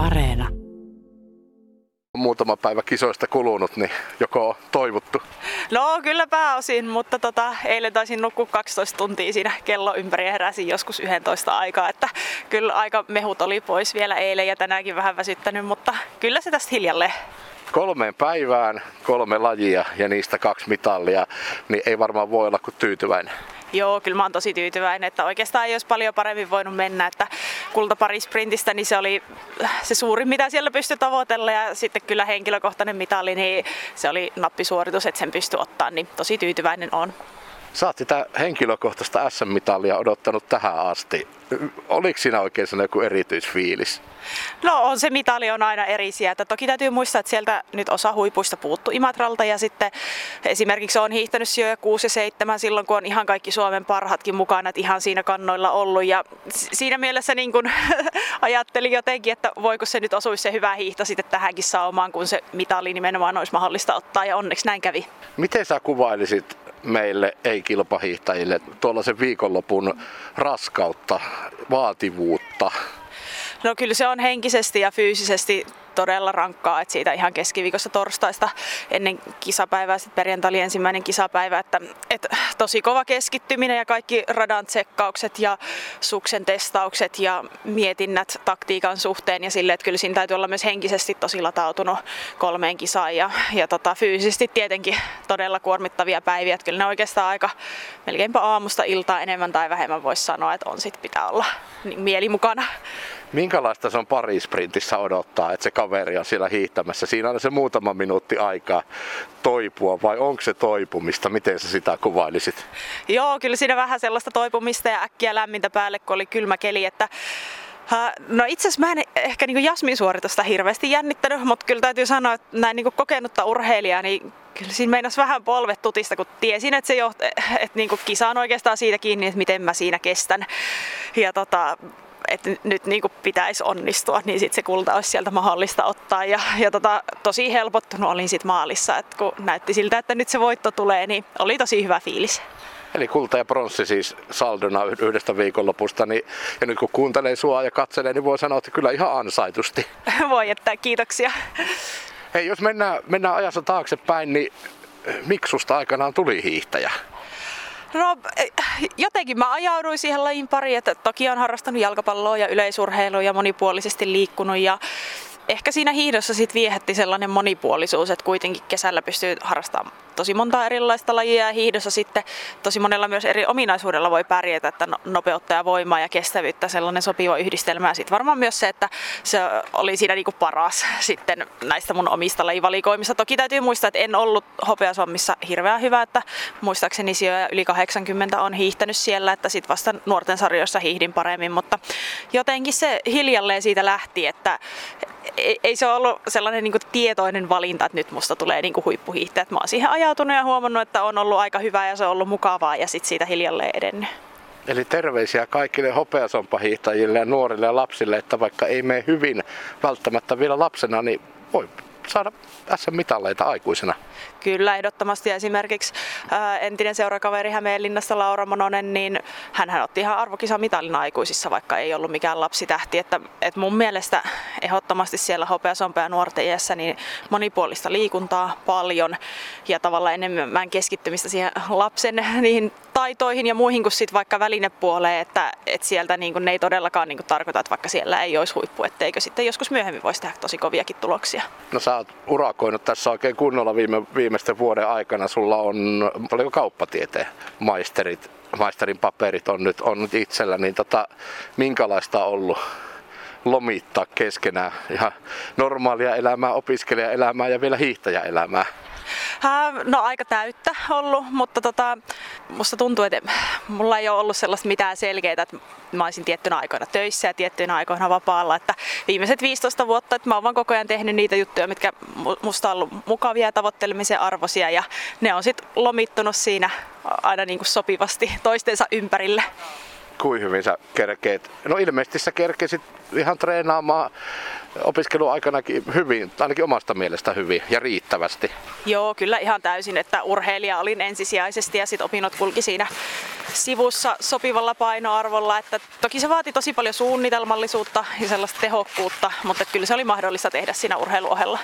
Areena. Muutama päivä kisoista kulunut, niin joko on toivottu? No kyllä pääosin, mutta tota, eilen taisin nukkua 12 tuntia siinä kello ympäri ja heräsin joskus 11 aikaa, että kyllä aika mehut oli pois vielä eilen ja tänäänkin vähän väsyttänyt, mutta kyllä se tästä hiljalleen. Kolmeen päivään, kolme lajia ja niistä kaksi mitallia, niin ei varmaan voi olla kuin tyytyväinen. Joo, kyllä mä oon tosi tyytyväinen, että oikeastaan ei olisi paljon paremmin voinut mennä, että kultaparisprintistä niin se oli se suurin, mitä siellä pystyi tavoitella ja sitten kyllä henkilökohtainen mitali, niin se oli nappisuoritus, että sen pystyi ottaa, niin tosi tyytyväinen on. Sä oot sitä henkilökohtaista SM-mitalia odottanut tähän asti. Oliko siinä oikein joku erityisfiilis? No on se mitali on aina eri sieltä. Toki täytyy muistaa, että sieltä nyt osa huipuista puuttu Imatralta ja sitten esimerkiksi on hiihtänyt syö 6 ja 7 silloin, kun on ihan kaikki Suomen parhaatkin mukana, että ihan siinä kannoilla ollut. Ja siinä mielessä niin kun ajattelin jotenkin, että voiko se nyt osuisi se hyvä hiihto sitten tähänkin saumaan, kun se mitali nimenomaan olisi mahdollista ottaa ja onneksi näin kävi. Miten sä kuvailisit meille ei-kilpahiihtäjille tuollaisen viikonlopun raskautta, vaativuutta? No kyllä se on henkisesti ja fyysisesti todella rankkaa, että siitä ihan keskiviikosta torstaista ennen kisapäivää, sitten perjantai oli ensimmäinen kisapäivä, että, että tosi kova keskittyminen ja kaikki radan tsekkaukset ja suksen testaukset ja mietinnät taktiikan suhteen ja sille, että kyllä siinä täytyy olla myös henkisesti tosi latautunut kolmeen kisaan ja, ja tota, fyysisesti tietenkin todella kuormittavia päiviä, että kyllä ne oikeastaan aika melkeinpä aamusta iltaa enemmän tai vähemmän voisi sanoa, että on sit pitää olla niin mieli mukana. Minkälaista se on parisprintissä odottaa, että se kaveri on siellä hiihtämässä? Siinä on se muutama minuutti aikaa toipua vai onko se toipumista? Miten sä sitä kuvailisit? Joo, kyllä siinä vähän sellaista toipumista ja äkkiä lämmintä päälle, kun oli kylmä keli, että No itse asiassa mä en ehkä niin Jasmin suoritusta hirveästi jännittänyt, mutta kyllä täytyy sanoa, että näin niin kokenutta urheilijaa, niin kyllä siinä meinas vähän polvet tutista, kun tiesin, että, se joht- että niin kisa on oikeastaan siitä kiinni, että miten mä siinä kestän. Ja tota, että nyt niin kuin pitäisi onnistua, niin sitten se kulta olisi sieltä mahdollista ottaa. Ja, ja tota, tosi helpottunut olin sitten maalissa, että kun näytti siltä, että nyt se voitto tulee, niin oli tosi hyvä fiilis. Eli kulta ja pronssi siis saldona yhdestä viikonlopusta. Niin, ja nyt kun kuuntelee sua ja katselee, niin voi sanoa, että kyllä ihan ansaitusti. voi, että kiitoksia. Hei, jos mennään, mennään ajassa taaksepäin, niin miksusta aikanaan tuli hiihtäjä? No jotenkin mä ajauduin siihen lajin pariin, että toki on harrastanut jalkapalloa ja yleisurheilua ja monipuolisesti liikkunut ja ehkä siinä hiihdossa sitten viehätti sellainen monipuolisuus, että kuitenkin kesällä pystyy harrastamaan tosi monta erilaista lajia ja hiihdossa sitten tosi monella myös eri ominaisuudella voi pärjätä, että no, nopeutta ja voimaa ja kestävyyttä, sellainen sopiva yhdistelmä ja sitten varmaan myös se, että se oli siinä niinku paras sitten näistä mun omista lajivalikoimista. Toki täytyy muistaa, että en ollut hopeasommissa hirveän hyvä, että muistaakseni sijoja yli 80 on hiihtänyt siellä, että sitten vasta nuorten sarjoissa hiihdin paremmin, mutta jotenkin se hiljalleen siitä lähti, että ei, ei se ollut sellainen niin tietoinen valinta, että nyt musta tulee niin huippuhiihtäjä. Mä oon siihen ajautunut ja huomannut, että on ollut aika hyvää ja se on ollut mukavaa ja sitten siitä hiljalleen edennyt. Eli terveisiä kaikille hopeasompahiihtäjille ja nuorille ja lapsille, että vaikka ei mene hyvin välttämättä vielä lapsena, niin voi saada SM-mitalleita aikuisena. Kyllä, ehdottomasti. Esimerkiksi ää, entinen seurakaveri Hämeenlinnasta Laura Mononen, niin hän otti ihan arvokisamitalin aikuisissa, vaikka ei ollut mikään lapsitähti. Että, että mun mielestä ehdottomasti siellä hopeasompea nuorten iässä niin monipuolista liikuntaa paljon ja tavallaan enemmän keskittymistä siihen lapsen niihin taitoihin ja muihin kuin sit vaikka välinepuoleen, että, että sieltä niin kuin, ne ei todellakaan niin kuin, tarkoita, että vaikka siellä ei olisi huippu, etteikö sitten joskus myöhemmin voisi tehdä tosi koviakin tuloksia. No sä oot urakoinut tässä oikein kunnolla viime, viimeisten vuoden aikana. Sulla on paljon kauppatieteen maisterit, maisterin paperit on nyt, on nyt itsellä, niin tota, minkälaista on ollut lomittaa keskenään ihan normaalia elämää, opiskelijaelämää ja vielä hiihtäjäelämää? No aika täyttä ollut, mutta tota, musta tuntuu, että mulla ei ole ollut sellaista mitään selkeää, että mä olisin tiettynä aikoina töissä ja tiettynä aikoina vapaalla. Että viimeiset 15 vuotta, että mä oon vaan koko ajan tehnyt niitä juttuja, mitkä musta on ollut mukavia ja tavoittelemisen arvoisia ja ne on sitten lomittunut siinä aina niin kuin sopivasti toistensa ympärille kuin hyvin sä kerkeet? No ilmeisesti sä kerkesit ihan treenaamaan opiskeluaikanakin hyvin, ainakin omasta mielestä hyvin ja riittävästi. Joo, kyllä ihan täysin, että urheilija olin ensisijaisesti ja sitten opinnot kulki siinä sivussa sopivalla painoarvolla. Että toki se vaati tosi paljon suunnitelmallisuutta ja sellaista tehokkuutta, mutta kyllä se oli mahdollista tehdä siinä urheiluohella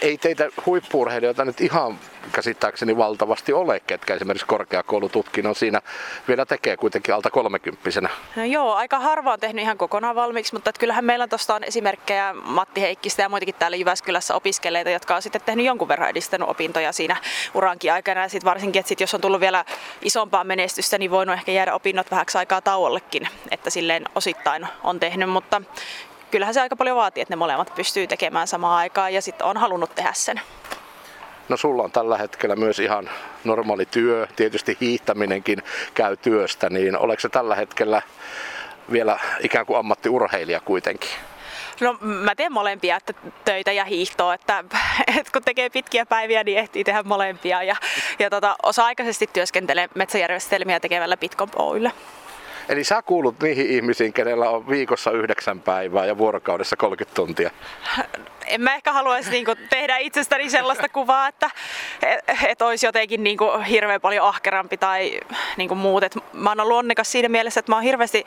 ei teitä huippuurheilijoita nyt ihan käsittääkseni valtavasti ole, ketkä esimerkiksi korkeakoulututkinnon siinä vielä tekee kuitenkin alta kolmekymppisenä. No joo, aika harva on tehnyt ihan kokonaan valmiiksi, mutta kyllähän meillä tuosta on esimerkkejä Matti Heikkistä ja muitakin täällä Jyväskylässä opiskeleita, jotka on sitten tehnyt jonkun verran edistänyt opintoja siinä urankin aikana. Ja sit varsinkin, että sit jos on tullut vielä isompaa menestystä, niin voinut ehkä jäädä opinnot vähäksi aikaa tauollekin, että silleen osittain on tehnyt, mutta kyllähän se aika paljon vaatii, että ne molemmat pystyy tekemään samaan aikaan ja sitten on halunnut tehdä sen. No sulla on tällä hetkellä myös ihan normaali työ, tietysti hiihtäminenkin käy työstä, niin oletko se tällä hetkellä vielä ikään kuin ammattiurheilija kuitenkin? No mä teen molempia, että töitä ja hiihtoa, että, että kun tekee pitkiä päiviä, niin ehtii tehdä molempia ja, ja tota, osa-aikaisesti työskentelee metsäjärjestelmiä tekevällä Bitcomp Oyllä. Eli sä kuulut niihin ihmisiin, kenellä on viikossa yhdeksän päivää ja vuorokaudessa 30 tuntia. En mä ehkä haluaisi niinku tehdä itsestäni sellaista kuvaa, että et, et olisi jotenkin niinku hirveän paljon ahkerampi tai niinku muut. Et mä oon ollut onnekas siinä mielessä, että mä oon hirveästi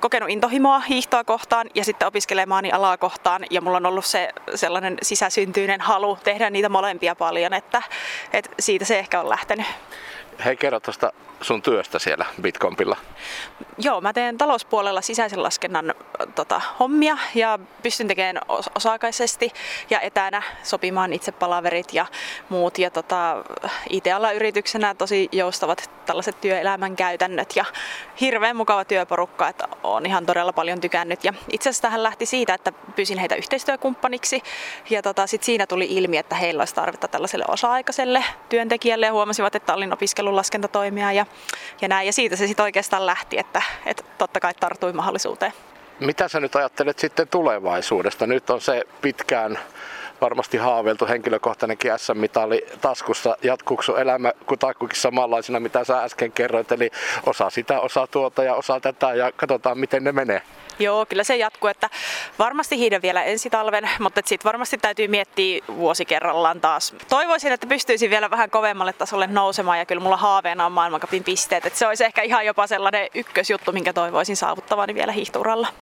kokenut intohimoa hiihtoa kohtaan ja sitten opiskelemaani alaa kohtaan. Ja mulla on ollut se sellainen sisäsyntyinen halu tehdä niitä molempia paljon, että et siitä se ehkä on lähtenyt. Hei, kerro tuosta sun työstä siellä Bitcompilla? Joo, mä teen talouspuolella sisäisen laskennan tota, hommia ja pystyn tekemään osa-aikaisesti ja etänä sopimaan itse palaverit ja muut. Ja tota, IT-ala-yrityksenä tosi joustavat tällaiset työelämän käytännöt ja hirveän mukava työporukka, että on ihan todella paljon tykännyt. Ja itse asiassa tähän lähti siitä, että pyysin heitä yhteistyökumppaniksi ja tota, sit siinä tuli ilmi, että heillä olisi tarvetta tällaiselle osa-aikaiselle työntekijälle ja huomasivat, että olin opiskelun laskentatoimia ja, ja näin. Ja siitä se sitten oikeastaan lähti, että, että totta kai tartui mahdollisuuteen. Mitä sä nyt ajattelet sitten tulevaisuudesta? Nyt on se pitkään varmasti haaveiltu henkilökohtainenkin SM-mitali taskussa. Jatkuuko elämä kutakuinkin samanlaisena, mitä sä äsken kerroit, eli osa sitä, osa tuota ja osa tätä ja katsotaan miten ne menee. Joo, kyllä se jatkuu, että varmasti hiiden vielä ensi talven, mutta sitten varmasti täytyy miettiä vuosi kerrallaan taas. Toivoisin, että pystyisin vielä vähän kovemmalle tasolle nousemaan ja kyllä mulla haaveena on maailmankapin pisteet. Että se olisi ehkä ihan jopa sellainen ykkösjuttu, minkä toivoisin saavuttavani vielä hiihtouralla.